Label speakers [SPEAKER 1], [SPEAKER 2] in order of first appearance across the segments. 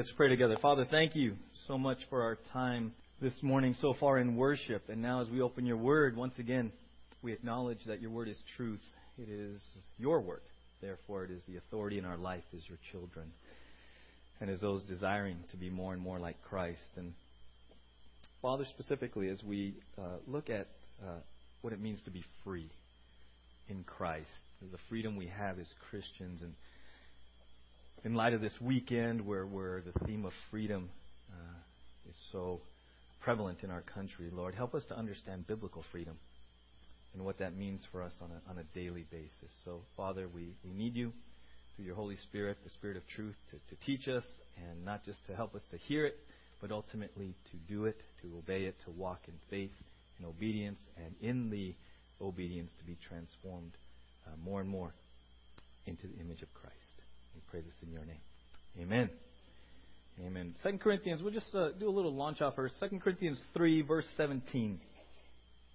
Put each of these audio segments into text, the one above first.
[SPEAKER 1] Let's pray together. Father, thank you so much for our time this morning so far in worship. And now, as we open your word, once again, we acknowledge that your word is truth. It is your word. Therefore, it is the authority in our life as your children and as those desiring to be more and more like Christ. And Father, specifically, as we uh, look at uh, what it means to be free in Christ, the freedom we have as Christians, and in light of this weekend where, where the theme of freedom uh, is so prevalent in our country, Lord, help us to understand biblical freedom and what that means for us on a, on a daily basis. So, Father, we, we need you through your Holy Spirit, the Spirit of truth, to, to teach us and not just to help us to hear it, but ultimately to do it, to obey it, to walk in faith and obedience, and in the obedience to be transformed uh, more and more into the image of Christ. We pray this in your name. Amen. Amen. Second Corinthians, we'll just uh, do a little launch off first. Second Corinthians 3, verse 17.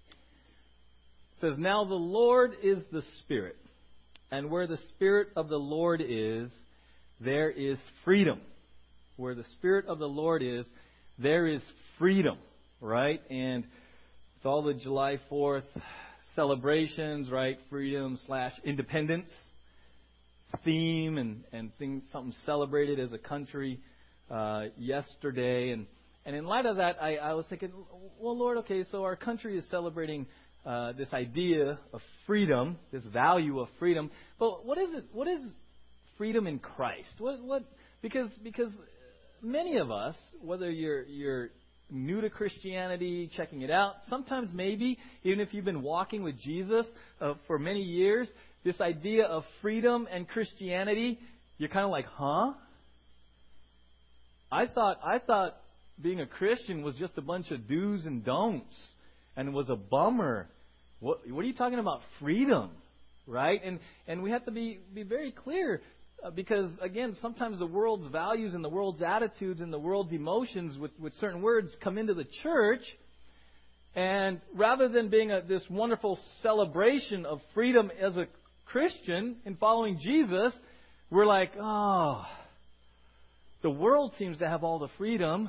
[SPEAKER 1] It says, Now the Lord is the Spirit, and where the Spirit of the Lord is, there is freedom. Where the Spirit of the Lord is, there is freedom, right? And it's all the July 4th celebrations, right? Freedom slash independence theme and, and things, something celebrated as a country uh, yesterday. And, and in light of that, I, I was thinking, well, Lord, okay, so our country is celebrating uh, this idea of freedom, this value of freedom. But what is it? What is freedom in Christ? What, what, because, because many of us, whether you're, you're new to Christianity, checking it out, sometimes maybe, even if you've been walking with Jesus uh, for many years, this idea of freedom and Christianity, you're kind of like, huh? I thought, I thought being a Christian was just a bunch of do's and don'ts and was a bummer. What, what are you talking about? Freedom, right? And, and we have to be, be very clear uh, because, again, sometimes the world's values and the world's attitudes and the world's emotions with, with certain words come into the church. And rather than being a, this wonderful celebration of freedom as a Christian and following Jesus, we're like, oh, the world seems to have all the freedom,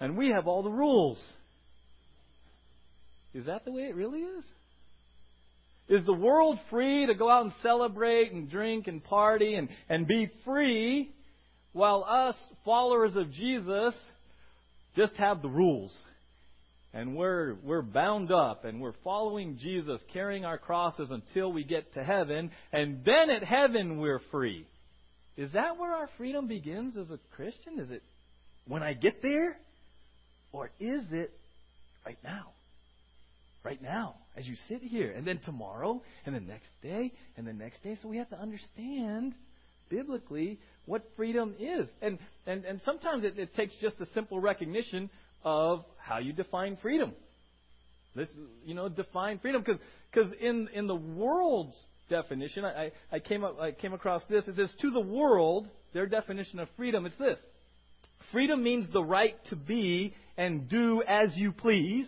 [SPEAKER 1] and we have all the rules. Is that the way it really is? Is the world free to go out and celebrate and drink and party and, and be free while us, followers of Jesus, just have the rules? And we're, we're bound up and we're following Jesus, carrying our crosses until we get to heaven, and then at heaven we're free. Is that where our freedom begins as a Christian? Is it when I get there? Or is it right now? right now as you sit here, and then tomorrow, and the next day, and the next day. So we have to understand biblically what freedom is. And, and, and sometimes it, it takes just a simple recognition of how you define freedom. This, you know, define freedom. Because in, in the world's definition, I, I, came up, I came across this. It says, to the world, their definition of freedom, it's this. Freedom means the right to be and do as you please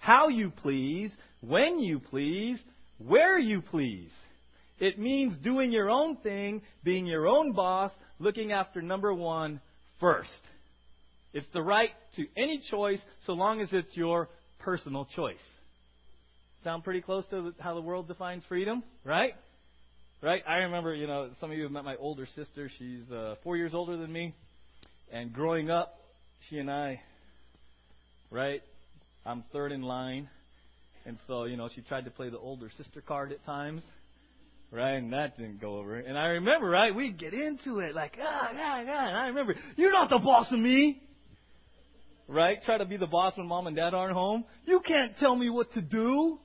[SPEAKER 1] how you please, when you please, where you please. It means doing your own thing, being your own boss, looking after number one first. It's the right to any choice so long as it's your personal choice. Sound pretty close to how the world defines freedom, right? Right? I remember, you know, some of you have met my older sister. She's uh, four years older than me. And growing up, she and I, right, I'm third in line. And so, you know, she tried to play the older sister card at times. Right? And that didn't go over. And I remember, right, we'd get into it like, ah, yeah, yeah. And I remember, you're not the boss of me. Right? Try to be the boss when mom and dad aren't home. You can't tell me what to do.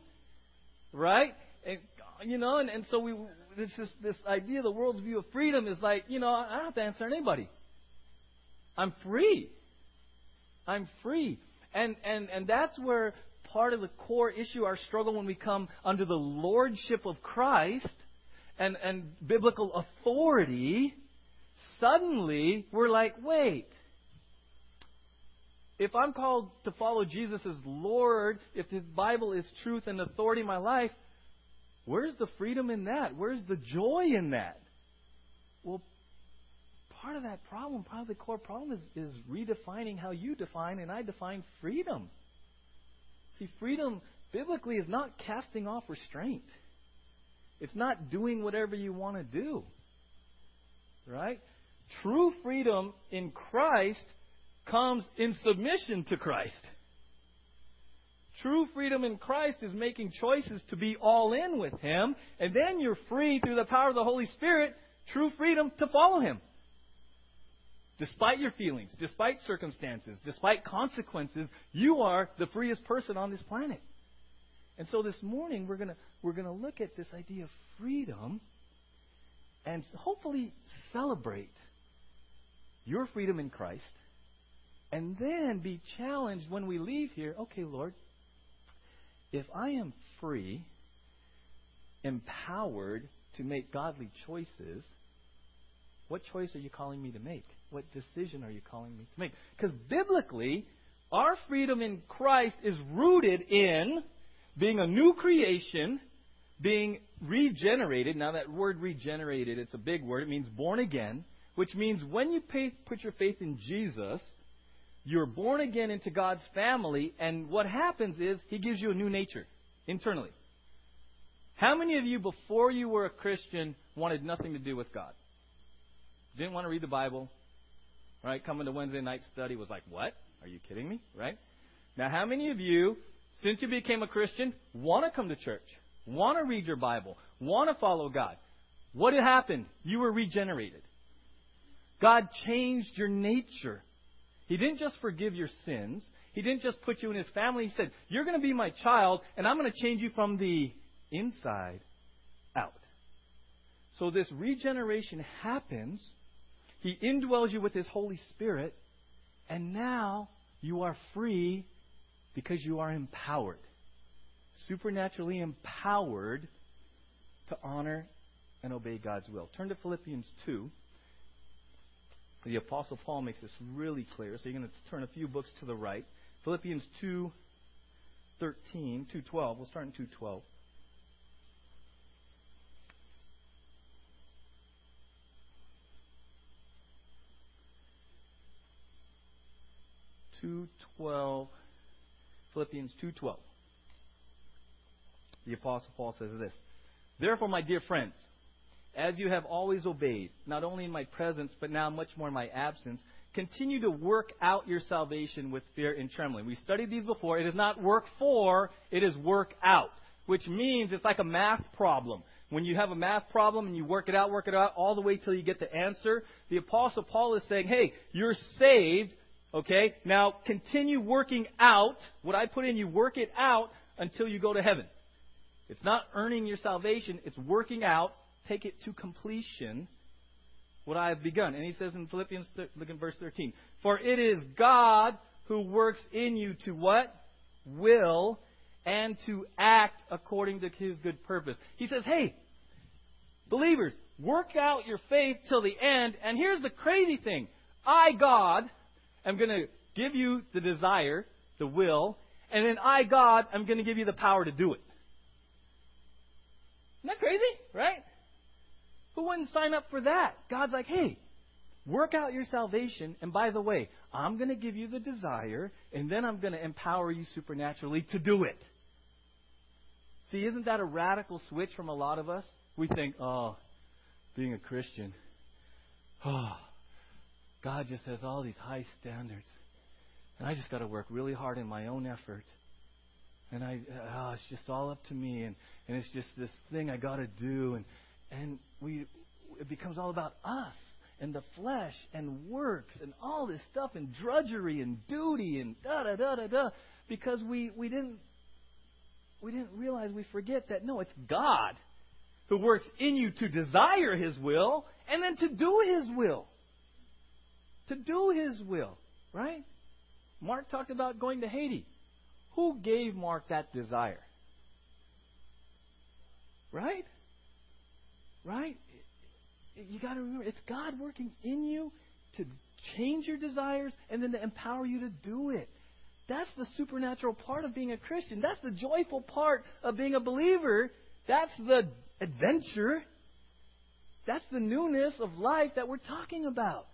[SPEAKER 1] Right? And, you know, and, and so we, this, this, this idea, the world's view of freedom is like, you know, I don't have to answer anybody. I'm free. I'm free. And, and, and that's where part of the core issue, our struggle when we come under the lordship of Christ and, and biblical authority, suddenly we're like, wait. If I'm called to follow Jesus as Lord, if His Bible is truth and authority in my life, where's the freedom in that? Where's the joy in that? Well, part of that problem, probably the core problem, is, is redefining how you define and I define freedom. See, freedom biblically is not casting off restraint. It's not doing whatever you want to do. Right? True freedom in Christ comes in submission to Christ. True freedom in Christ is making choices to be all in with Him, and then you're free through the power of the Holy Spirit, true freedom to follow Him. Despite your feelings, despite circumstances, despite consequences, you are the freest person on this planet. And so this morning we're going we're to look at this idea of freedom and hopefully celebrate your freedom in Christ and then be challenged when we leave here. Okay, Lord, if I am free, empowered to make godly choices, what choice are you calling me to make? What decision are you calling me to make? Because biblically, our freedom in Christ is rooted in being a new creation, being regenerated. Now, that word regenerated, it's a big word. It means born again, which means when you pay, put your faith in Jesus, you're born again into God's family, and what happens is He gives you a new nature internally. How many of you, before you were a Christian, wanted nothing to do with God? Didn't want to read the Bible, right? Coming to Wednesday night study was like, what? Are you kidding me? Right? Now, how many of you, since you became a Christian, want to come to church, want to read your Bible, want to follow God? What had happened? You were regenerated. God changed your nature. He didn't just forgive your sins. He didn't just put you in His family. He said, You're going to be my child, and I'm going to change you from the inside out. So this regeneration happens he indwells you with His Holy Spirit, and now you are free because you are empowered. Supernaturally empowered to honor and obey God's will. Turn to Philippians 2. The Apostle Paul makes this really clear, so you're going to turn a few books to the right. Philippians 2 13, 2.12. We'll start in 2.12. 2:12 Philippians 2:12 The apostle Paul says this Therefore my dear friends as you have always obeyed not only in my presence but now much more in my absence continue to work out your salvation with fear and trembling we studied these before it is not work for it is work out which means it's like a math problem when you have a math problem and you work it out, work it out all the way till you get the answer, the Apostle Paul is saying, hey, you're saved Okay? Now continue working out what I put in. You work it out until you go to heaven. It's not earning your salvation, it's working out. Take it to completion what I have begun. And he says in Philippians, look in verse 13. For it is God who works in you to what? Will and to act according to his good purpose. He says, hey, believers, work out your faith till the end. And here's the crazy thing I, God, am going to give you the desire, the will, and then I, God, am going to give you the power to do it. Isn't that crazy? Right? Who wouldn't sign up for that? God's like, hey, work out your salvation, and by the way, I'm going to give you the desire, and then I'm going to empower you supernaturally to do it. See, isn't that a radical switch from a lot of us? We think, oh, being a Christian, oh, God just has all these high standards. And I just got to work really hard in my own effort. And I, oh, it's just all up to me. And, and it's just this thing I got to do. And, and we, it becomes all about us and the flesh and works and all this stuff and drudgery and duty and da da da da da because we, we didn't we didn't realize we forget that no it's God who works in you to desire his will and then to do his will to do His will, right? Mark talked about going to Haiti. Who gave Mark that desire? Right? Right? You got to remember, it's God working in you to change your desires and then to empower you to do it. That's the supernatural part of being a Christian. That's the joyful part of being a believer. That's the adventure. That's the newness of life that we're talking about.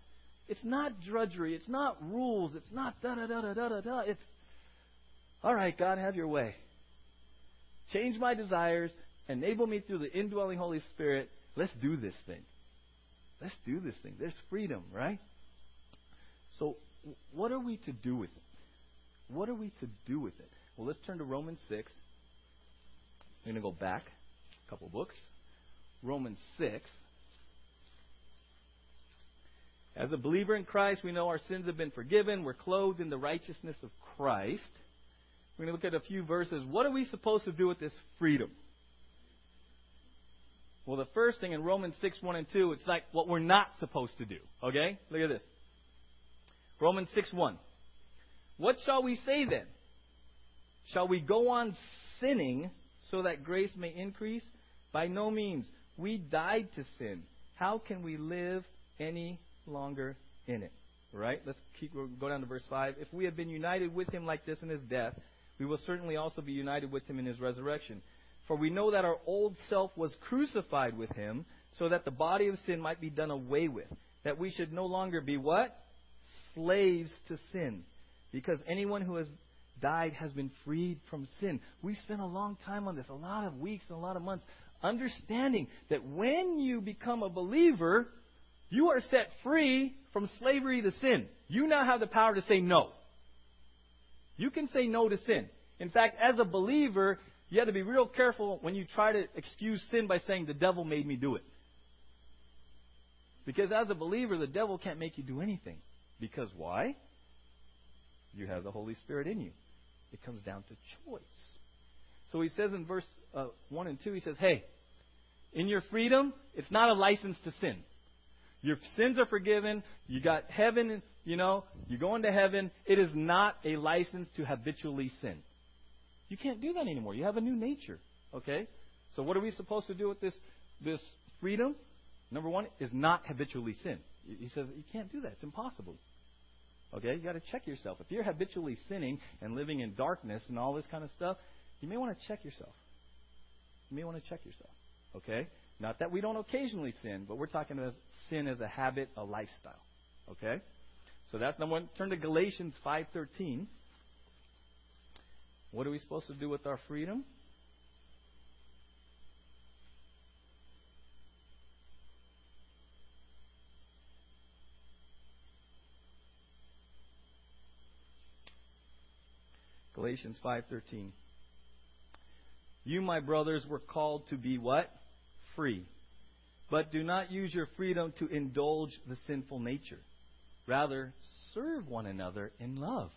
[SPEAKER 1] It's not drudgery. It's not rules. It's not da da da da da da da. It's, all right, God, have your way. Change my desires. Enable me through the indwelling Holy Spirit. Let's do this thing. Let's do this thing. There's freedom, right? So, what are we to do with it? What are we to do with it? Well, let's turn to Romans 6. We're going to go back a couple books. Romans 6. As a believer in Christ, we know our sins have been forgiven. We're clothed in the righteousness of Christ. We're going to look at a few verses. What are we supposed to do with this freedom? Well, the first thing in Romans 6, 1 and 2, it's like what we're not supposed to do. Okay? Look at this. Romans 6, 1. What shall we say then? Shall we go on sinning so that grace may increase? By no means. We died to sin. How can we live any longer in it? Right? Let's keep go down to verse 5. If we have been united with him like this in his death, we will certainly also be united with him in his resurrection. For we know that our old self was crucified with him, so that the body of sin might be done away with, that we should no longer be what? Slaves to sin. Because anyone who has died has been freed from sin. We spent a long time on this, a lot of weeks and a lot of months, understanding that when you become a believer, you are set free from slavery to sin. You now have the power to say no. You can say no to sin. In fact, as a believer, you have to be real careful when you try to excuse sin by saying, the devil made me do it. Because as a believer, the devil can't make you do anything. Because why? You have the Holy Spirit in you. It comes down to choice. So he says in verse uh, 1 and 2, he says, Hey, in your freedom, it's not a license to sin. Your sins are forgiven. You got heaven, you know, you're going to heaven. It is not a license to habitually sin. You can't do that anymore. You have a new nature. Okay? So what are we supposed to do with this this freedom? Number one is not habitually sin. He says you can't do that. It's impossible. Okay, you got to check yourself. If you're habitually sinning and living in darkness and all this kind of stuff, you may want to check yourself. You may want to check yourself. Okay, not that we don't occasionally sin, but we're talking about sin as a habit, a lifestyle. Okay, so that's number one. Turn to Galatians five thirteen. What are we supposed to do with our freedom? Galatians 5:13. You my brothers were called to be what? Free. But do not use your freedom to indulge the sinful nature. Rather, serve one another in love.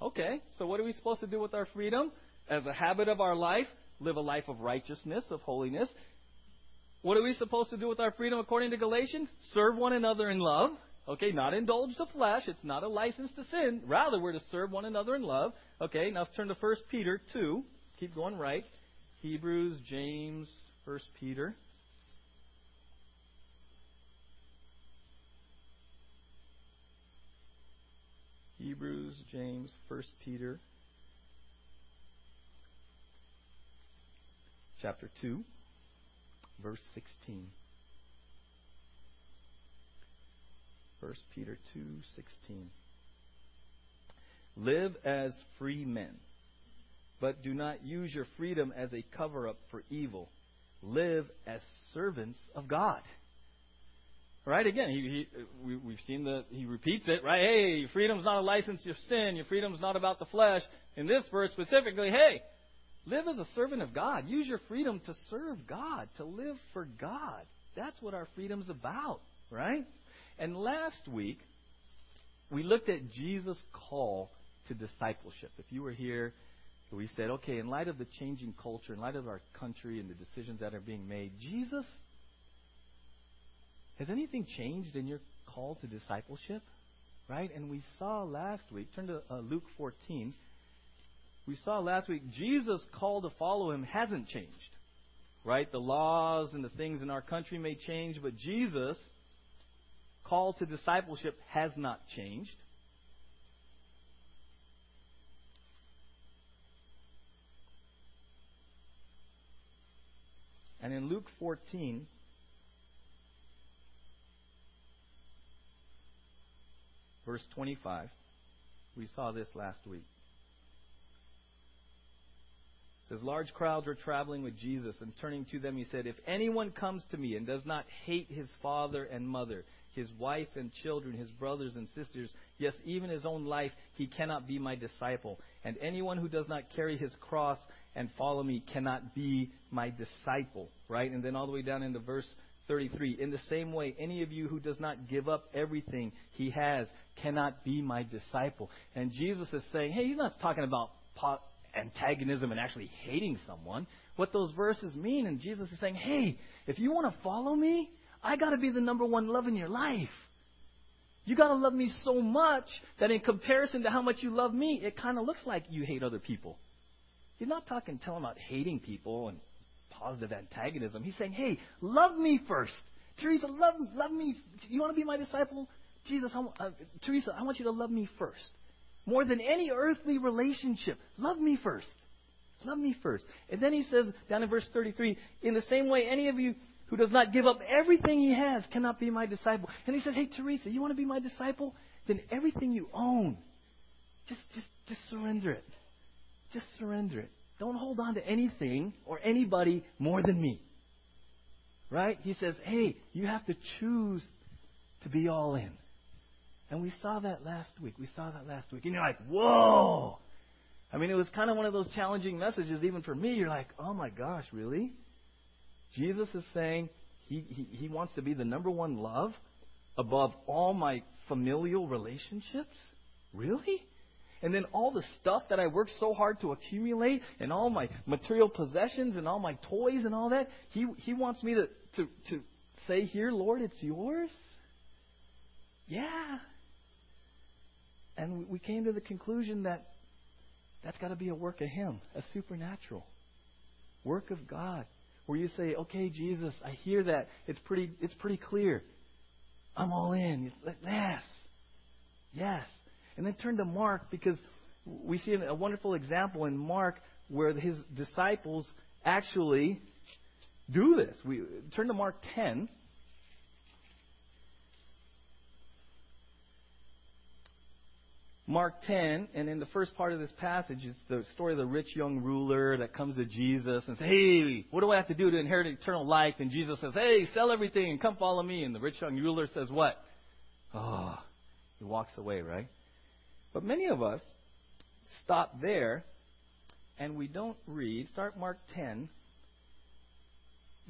[SPEAKER 1] Okay, so what are we supposed to do with our freedom? As a habit of our life, live a life of righteousness, of holiness. What are we supposed to do with our freedom according to Galatians? Serve one another in love. Okay, not indulge the flesh. It's not a license to sin. Rather, we're to serve one another in love. Okay, now turn to 1 Peter 2. Keep going right. Hebrews, James, 1 Peter. Hebrews, James, 1 Peter, chapter 2, verse 16. 1 Peter 2:16 Live as free men, but do not use your freedom as a cover up for evil. Live as servants of God. Right? Again, he, he, we, we've seen that he repeats it, right? Hey, your freedom's not a license to sin. Your freedom's not about the flesh. In this verse specifically, hey, live as a servant of God. Use your freedom to serve God, to live for God. That's what our freedom's about, right? And last week, we looked at Jesus' call to discipleship. If you were here, we said, okay, in light of the changing culture, in light of our country and the decisions that are being made, Jesus has anything changed in your call to discipleship? Right? And we saw last week, turn to uh, Luke 14. We saw last week, Jesus' call to follow him hasn't changed. Right? The laws and the things in our country may change, but Jesus' call to discipleship has not changed. And in Luke 14, verse 25. We saw this last week. It says, Large crowds were traveling with Jesus, and turning to them, he said, If anyone comes to me and does not hate his father and mother, his wife and children, his brothers and sisters, yes, even his own life, he cannot be my disciple. And anyone who does not carry his cross and follow me cannot be my disciple. Right? And then all the way down into verse 33. In the same way, any of you who does not give up everything he has cannot be my disciple. And Jesus is saying, hey, he's not talking about antagonism and actually hating someone. What those verses mean, and Jesus is saying, hey, if you want to follow me, I got to be the number one love in your life. You got to love me so much that in comparison to how much you love me, it kind of looks like you hate other people. He's not talking, telling about hating people and positive antagonism. He's saying, hey, love me first. Teresa, love, love me. You want to be my disciple? Jesus, I, uh, Teresa, I want you to love me first. More than any earthly relationship. Love me first. Love me first. And then he says, down in verse 33, in the same way, any of you who does not give up everything he has cannot be my disciple. And he says, hey, Teresa, you want to be my disciple? Then everything you own, just, just, just surrender it. Just surrender it. Don't hold on to anything or anybody more than me. Right? He says, hey, you have to choose to be all in. And we saw that last week. We saw that last week. And you're like, whoa! I mean, it was kind of one of those challenging messages, even for me. You're like, oh my gosh, really? Jesus is saying he, he, he wants to be the number one love above all my familial relationships? Really? And then all the stuff that I worked so hard to accumulate and all my material possessions and all my toys and all that, he, he wants me to, to, to say, Here, Lord, it's yours? Yeah. And we came to the conclusion that that's got to be a work of Him, a supernatural work of God, where you say, "Okay, Jesus, I hear that. It's pretty. It's pretty clear. I'm all in. Yes, yes." And then turn to Mark because we see a wonderful example in Mark where his disciples actually do this. We turn to Mark 10. Mark 10, and in the first part of this passage, it's the story of the rich young ruler that comes to Jesus and says, Hey, what do I have to do to inherit eternal life? And Jesus says, Hey, sell everything and come follow me. And the rich young ruler says, What? Oh, he walks away, right? But many of us stop there and we don't read. Start Mark 10,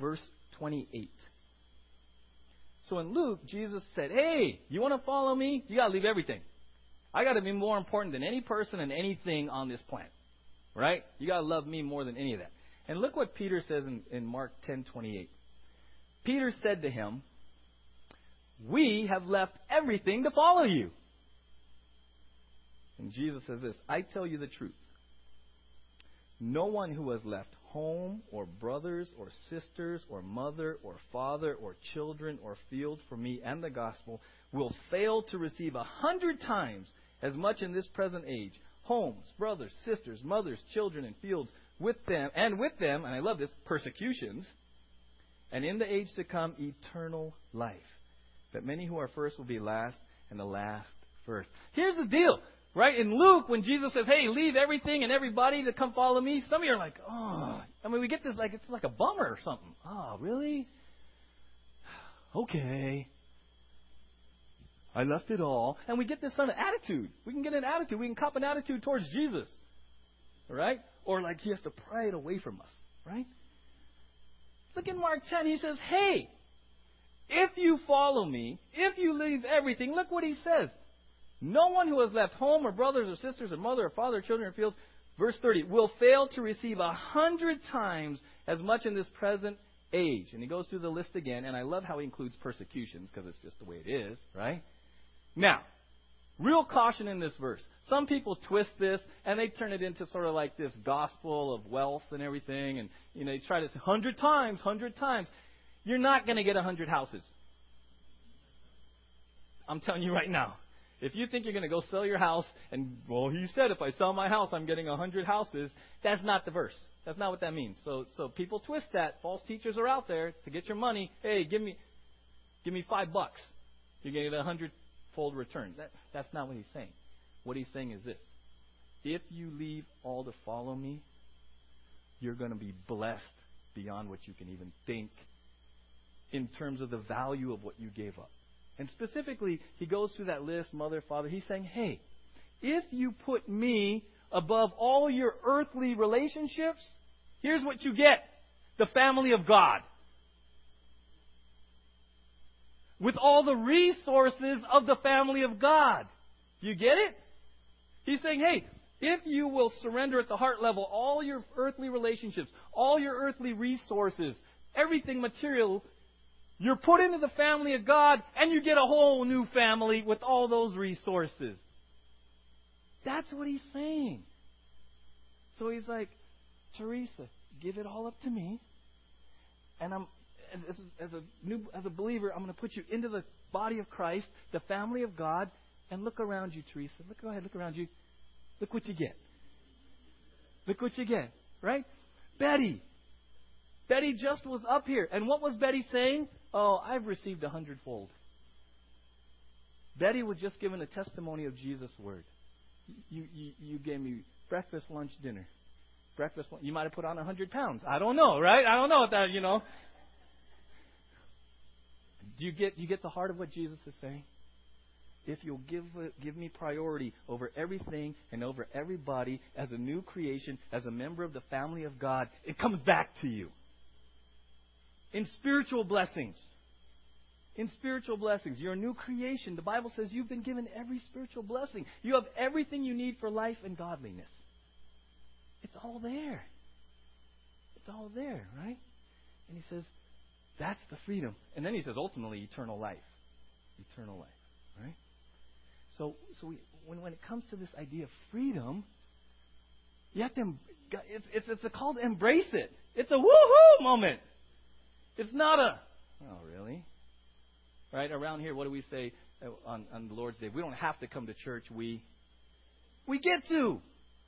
[SPEAKER 1] verse 28. So in Luke, Jesus said, Hey, you want to follow me? You got to leave everything. I got to be more important than any person and anything on this planet. Right? You got to love me more than any of that. And look what Peter says in, in Mark 10:28. Peter said to him, "We have left everything to follow you." And Jesus says this I tell you the truth. No one who has left home, or brothers, or sisters, or mother, or father, or children, or fields for me and the gospel will fail to receive a hundred times as much in this present age homes, brothers, sisters, mothers, children, and fields with them, and with them, and I love this, persecutions, and in the age to come, eternal life. That many who are first will be last, and the last first. Here's the deal. Right? In Luke, when Jesus says, hey, leave everything and everybody to come follow me, some of you are like, oh. I mean, we get this like, it's like a bummer or something. Oh, really? Okay. I left it all. And we get this kind of attitude. We can get an attitude. We can cop an attitude towards Jesus. Right? Or like he has to pry it away from us. Right? Look in Mark 10. He says, hey, if you follow me, if you leave everything, look what he says. No one who has left home or brothers or sisters or mother or father or children or fields, verse 30, will fail to receive a hundred times as much in this present age. And he goes through the list again, and I love how he includes persecutions because it's just the way it is, right? Now, real caution in this verse. Some people twist this and they turn it into sort of like this gospel of wealth and everything, and you know, they try to say hundred times, hundred times. You're not going to get a hundred houses. I'm telling you right now. If you think you're going to go sell your house and, well, he said if I sell my house, I'm getting a hundred houses, that's not the verse. That's not what that means. So, so people twist that. False teachers are out there to get your money. Hey, give me, give me five bucks. You're going to get a hundred hundredfold return. That, that's not what he's saying. What he's saying is this if you leave all to follow me, you're going to be blessed beyond what you can even think in terms of the value of what you gave up. And specifically, he goes through that list mother, father. He's saying, hey, if you put me above all your earthly relationships, here's what you get the family of God. With all the resources of the family of God. Do you get it? He's saying, hey, if you will surrender at the heart level all your earthly relationships, all your earthly resources, everything material, you're put into the family of God and you get a whole new family with all those resources. That's what he's saying. So he's like, Teresa, give it all up to me. And I'm as, as a new as a believer, I'm going to put you into the body of Christ, the family of God, and look around you, Teresa. Look go ahead, look around you. Look what you get. Look what you get, right? Betty. Betty just was up here. And what was Betty saying? Oh, I've received a hundredfold. Betty was just giving a testimony of Jesus' word. You, you, you gave me breakfast, lunch, dinner. Breakfast, lunch. You might have put on a hundred pounds. I don't know, right? I don't know what that, you know. Do you get, you get the heart of what Jesus is saying? if you'll give, give me priority over everything and over everybody as a new creation, as a member of the family of God, it comes back to you. In spiritual blessings. In spiritual blessings. You're a new creation. The Bible says you've been given every spiritual blessing. You have everything you need for life and godliness. It's all there. It's all there, right? And he says, that's the freedom. And then he says, ultimately, eternal life. Eternal life, right? So, so we, when, when it comes to this idea of freedom, you have to, it's, it's, it's a call to embrace it. It's a woohoo moment. It's not a, oh, really? Right? Around here, what do we say uh, on, on the Lord's Day? We don't have to come to church. We, we get to.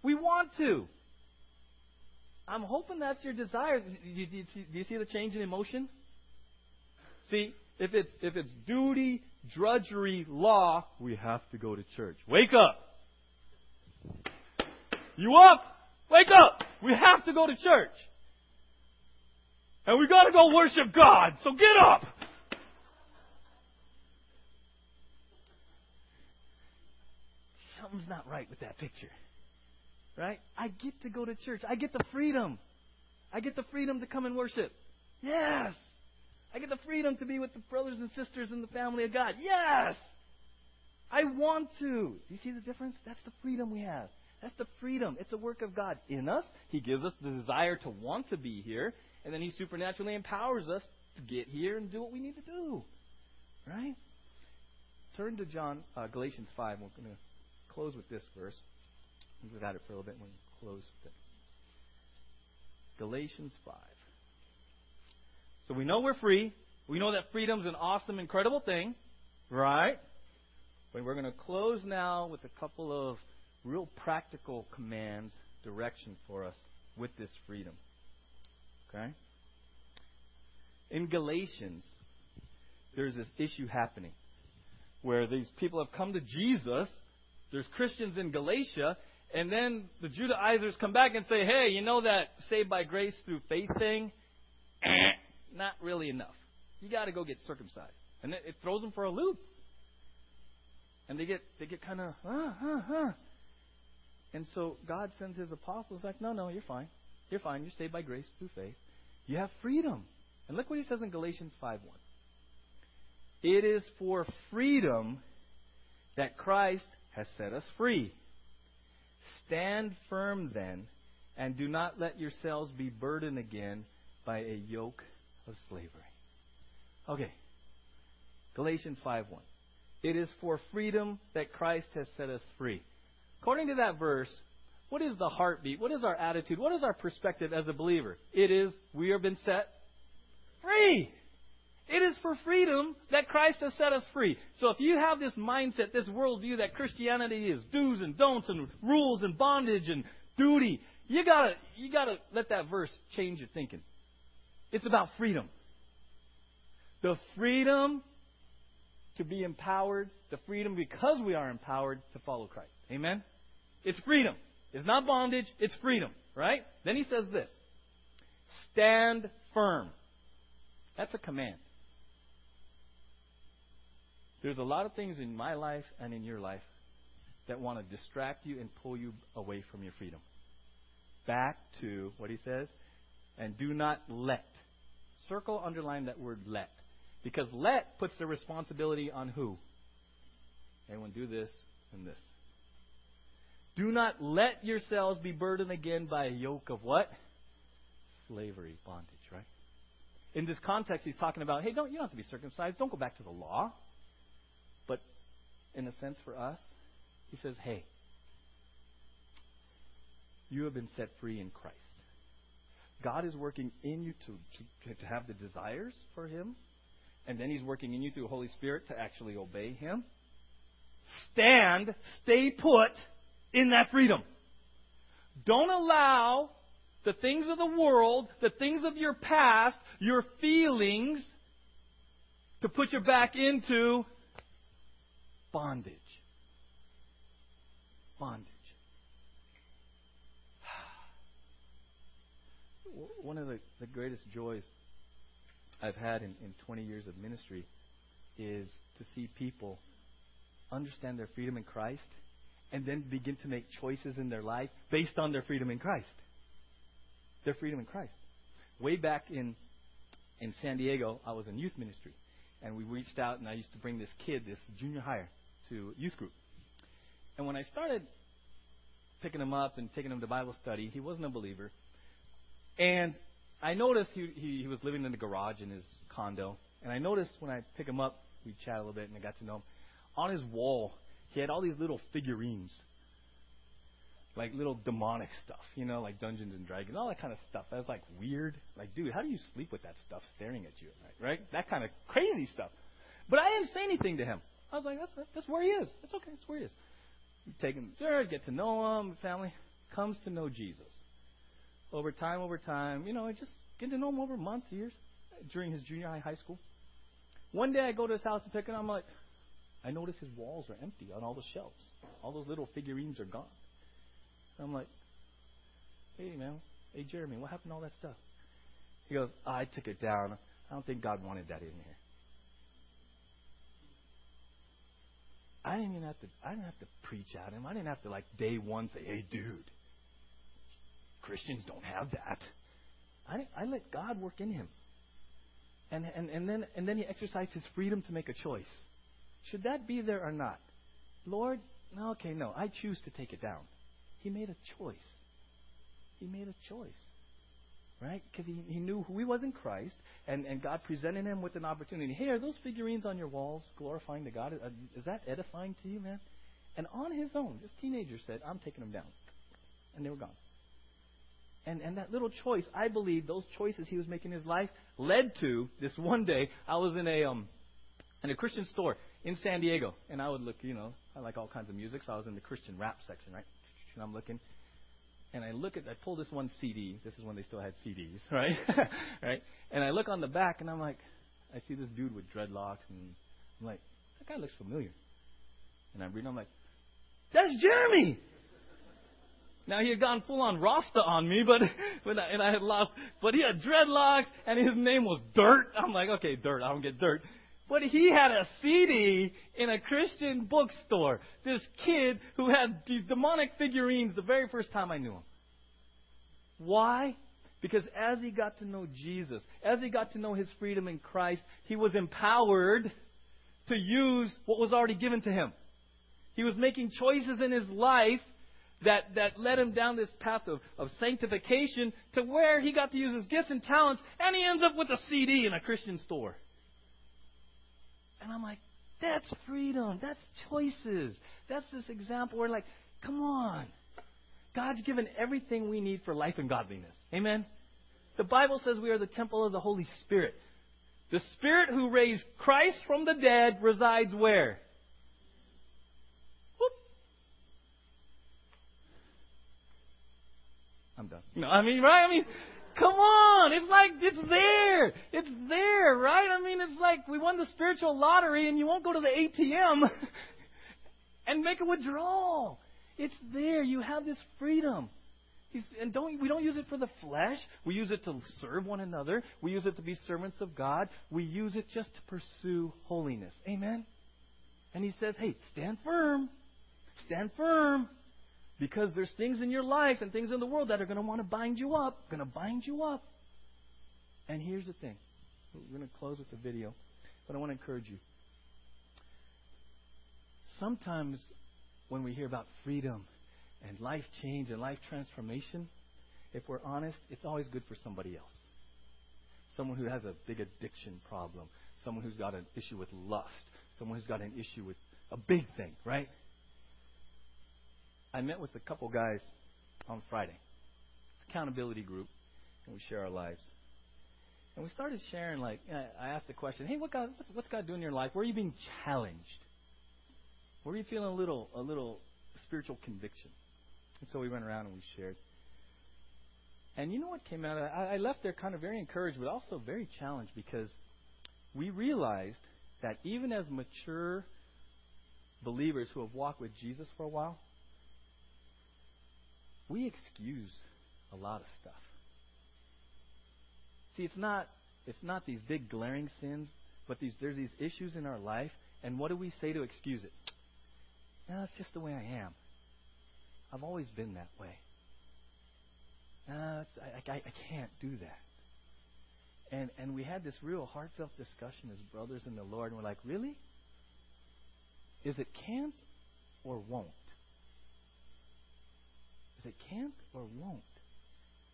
[SPEAKER 1] We want to. I'm hoping that's your desire. Do you, do you, see, do you see the change in emotion? See, if it's if it's duty, drudgery, law, we have to go to church. Wake up. You up? Wake up. We have to go to church. And we got to go worship God. So get up. Something's not right with that picture. Right? I get to go to church. I get the freedom. I get the freedom to come and worship. Yes. I get the freedom to be with the brothers and sisters in the family of God. Yes! I want to. Do you see the difference? That's the freedom we have. That's the freedom. It's a work of God in us. He gives us the desire to want to be here, and then He supernaturally empowers us to get here and do what we need to do. Right? Turn to John uh, Galatians five. We're going to close with this verse. We've had it for a little bit when we close. with it. Galatians five. So we know we're free. We know that freedom's an awesome, incredible thing, right? But we're going to close now with a couple of real practical commands, direction for us with this freedom. Okay? In Galatians, there's this issue happening where these people have come to Jesus. There's Christians in Galatia, and then the Judaizers come back and say, hey, you know that saved by grace through faith thing? Eh, not really enough. You got to go get circumcised, and it, it, throws them for a loop. And they get they get kind of huh huh huh. And so God sends His apostles like, no, no, you're fine, you're fine. You're saved by grace through faith. You have freedom. And look what He says in Galatians five one. It is for freedom that Christ has set us free. Stand firm then, and do not let yourselves be burdened again by a yoke of slavery. Okay. Galatians 5:1. It is for freedom that Christ has set us free. According to that verse, what is the heartbeat? What is our attitude? What is our perspective as a believer? It is we have been set free. It is for freedom that Christ has set us free. So if you have this mindset, this worldview that Christianity is do's and don'ts and rules and bondage and duty, you gotta you gotta let that verse change your thinking. It's about freedom. The freedom to be empowered, the freedom because we are empowered to follow Christ. Amen? It's freedom. It's not bondage, it's freedom, right? Then he says this Stand firm. That's a command. There's a lot of things in my life and in your life that want to distract you and pull you away from your freedom. Back to what he says, and do not let. Circle, underline that word let. Because let puts the responsibility on who? Anyone do this and this. Do not let yourselves be burdened again by a yoke of what? Slavery, bondage, right? In this context, he's talking about, hey, don't you don't have to be circumcised. Don't go back to the law. But in a sense, for us, he says, hey, you have been set free in Christ. God is working in you to, to, to have the desires for Him, and then He's working in you through the Holy Spirit to actually obey Him. Stand, stay put in that freedom. Don't allow the things of the world, the things of your past, your feelings, to put you back into bondage. Bondage. One of the, the greatest joys I've had in, in 20 years of ministry is to see people understand their freedom in Christ and then begin to make choices in their life based on their freedom in Christ. Their freedom in Christ. Way back in in San Diego, I was in youth ministry, and we reached out, and I used to bring this kid, this junior higher, to youth group. And when I started picking him up and taking him to Bible study, he wasn't a believer. And I noticed he, he, he was living in the garage in his condo. And I noticed when I pick him up, we chat a little bit, and I got to know him. On his wall, he had all these little figurines, like little demonic stuff, you know, like Dungeons and Dragons, all that kind of stuff. That was like weird. Like, dude, how do you sleep with that stuff staring at you at night, right? That kind of crazy stuff. But I didn't say anything to him. I was like, that's that's where he is. It's okay. That's where he is. Take him there, get to know him. Family comes to know Jesus. Over time, over time, you know, just get to know him over months, years, during his junior high, high school. One day I go to his house to pick him. I'm like, I notice his walls are empty on all the shelves. All those little figurines are gone. And I'm like, hey man, hey Jeremy, what happened to all that stuff? He goes, oh, I took it down. I don't think God wanted that in here. I didn't even have to. I didn't have to preach at him. I didn't have to like day one say, "Hey, dude, Christians don't have that." I I let God work in him, and and and then and then he exercised his freedom to make a choice. Should that be there or not? Lord, okay, no. I choose to take it down. He made a choice. He made a choice. Right? Because he, he knew who he was in Christ, and, and God presented him with an opportunity. Hey, are those figurines on your walls glorifying to God? Uh, is that edifying to you, man? And on his own, this teenager said, I'm taking them down. And they were gone. And, and that little choice, I believe those choices he was making in his life led to this one day. I was in a um, in a Christian store in San Diego, and I would look, you know, I like all kinds of music, so I was in the Christian rap section, right? And I'm looking, and I look at, I pull this one CD. This is when they still had CDs, right? right? And I look on the back, and I'm like, I see this dude with dreadlocks, and I'm like, that guy looks familiar. And I'm reading, I'm like, that's Jeremy. Now he had gone full on Rasta on me, but when I, and I had lost, but he had dreadlocks, and his name was Dirt. I'm like, okay, Dirt. I don't get Dirt. But he had a CD in a Christian bookstore. This kid who had these demonic figurines the very first time I knew him. Why? Because as he got to know Jesus, as he got to know his freedom in Christ, he was empowered to use what was already given to him. He was making choices in his life that, that led him down this path of, of sanctification to where he got to use his gifts and talents, and he ends up with a CD in a Christian store. And I'm like, that's freedom. That's choices. That's this example where, like, come on. God's given everything we need for life and godliness. Amen? The Bible says we are the temple of the Holy Spirit. The Spirit who raised Christ from the dead resides where? Whoop. I'm done. No, I mean, right? I mean, Come on, it's like it's there. It's there, right? I mean, it's like we won the spiritual lottery and you won't go to the ATM and make a withdrawal. It's there. You have this freedom. He's, and don't we don't use it for the flesh. We use it to serve one another. We use it to be servants of God. We use it just to pursue holiness. Amen. And he says, "Hey, stand firm. Stand firm." Because there's things in your life and things in the world that are going to want to bind you up, going to bind you up. And here's the thing. We're going to close with the video, but I want to encourage you. Sometimes when we hear about freedom and life change and life transformation, if we're honest, it's always good for somebody else. Someone who has a big addiction problem, someone who's got an issue with lust, someone who's got an issue with a big thing, right? I met with a couple guys on Friday. It's accountability group, and we share our lives. And we started sharing, like, uh, I asked the question, hey, what God, what's God doing in your life? Where are you being challenged? Where are you feeling a little, a little spiritual conviction? And so we went around and we shared. And you know what came out of that? I, I left there kind of very encouraged, but also very challenged because we realized that even as mature believers who have walked with Jesus for a while, we excuse a lot of stuff. See, it's not it's not these big glaring sins, but these there's these issues in our life, and what do we say to excuse it? No, it's just the way I am. I've always been that way. No, I, I, I can't do that. And and we had this real heartfelt discussion as brothers in the Lord, and we're like, really? Is it can't or won't? Is it can't or won't?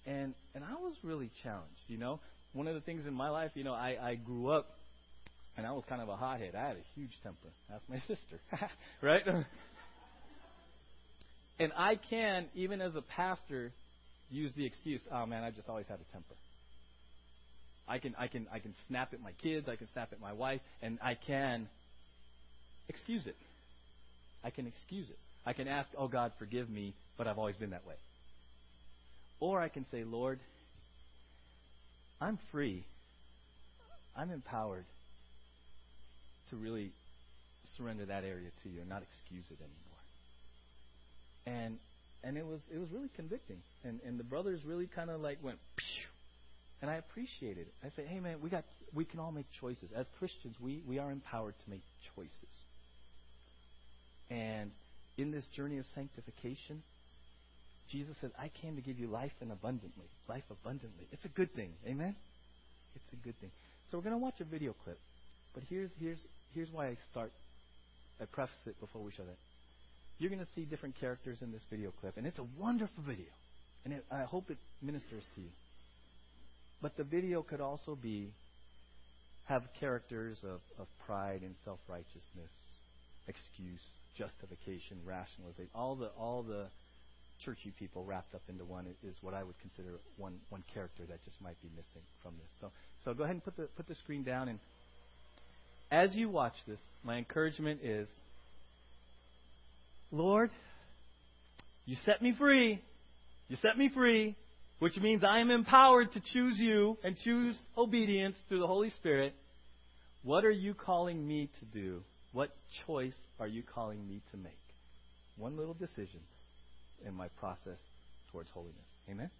[SPEAKER 1] And and I was really challenged. You know, one of the things in my life, you know, I I grew up and I was kind of a hothead. I had a huge temper. That's my sister, right? and I can, even as a pastor, use the excuse, "Oh man, I've just always had a temper." I can I can I can snap at my kids, I can snap at my wife, and I can excuse it. I can excuse it. I can ask, "Oh God, forgive me but I've always been that way. Or I can say, Lord, I'm free. I'm empowered to really surrender that area to you and not excuse it anymore. And and it was it was really convicting. And and the brothers really kind of like went Pew! and I appreciated it. I say, "Hey man, we got we can all make choices. As Christians, we we are empowered to make choices." And in this journey of sanctification, Jesus said, I came to give you life and abundantly. Life abundantly. It's a good thing. Amen? It's a good thing. So we're going to watch a video clip. But here's, here's, here's why I start. I preface it before we show that. You're going to see different characters in this video clip. And it's a wonderful video. And it, I hope it ministers to you. But the video could also be have characters of, of pride and self righteousness, excuse, justification, rationalization, all the all the churchy people wrapped up into one is what I would consider one one character that just might be missing from this. So so go ahead and put the put the screen down and as you watch this, my encouragement is Lord, you set me free. You set me free, which means I am empowered to choose you and choose obedience through the Holy Spirit. What are you calling me to do? What choice are you calling me to make? One little decision in my process towards holiness. Amen?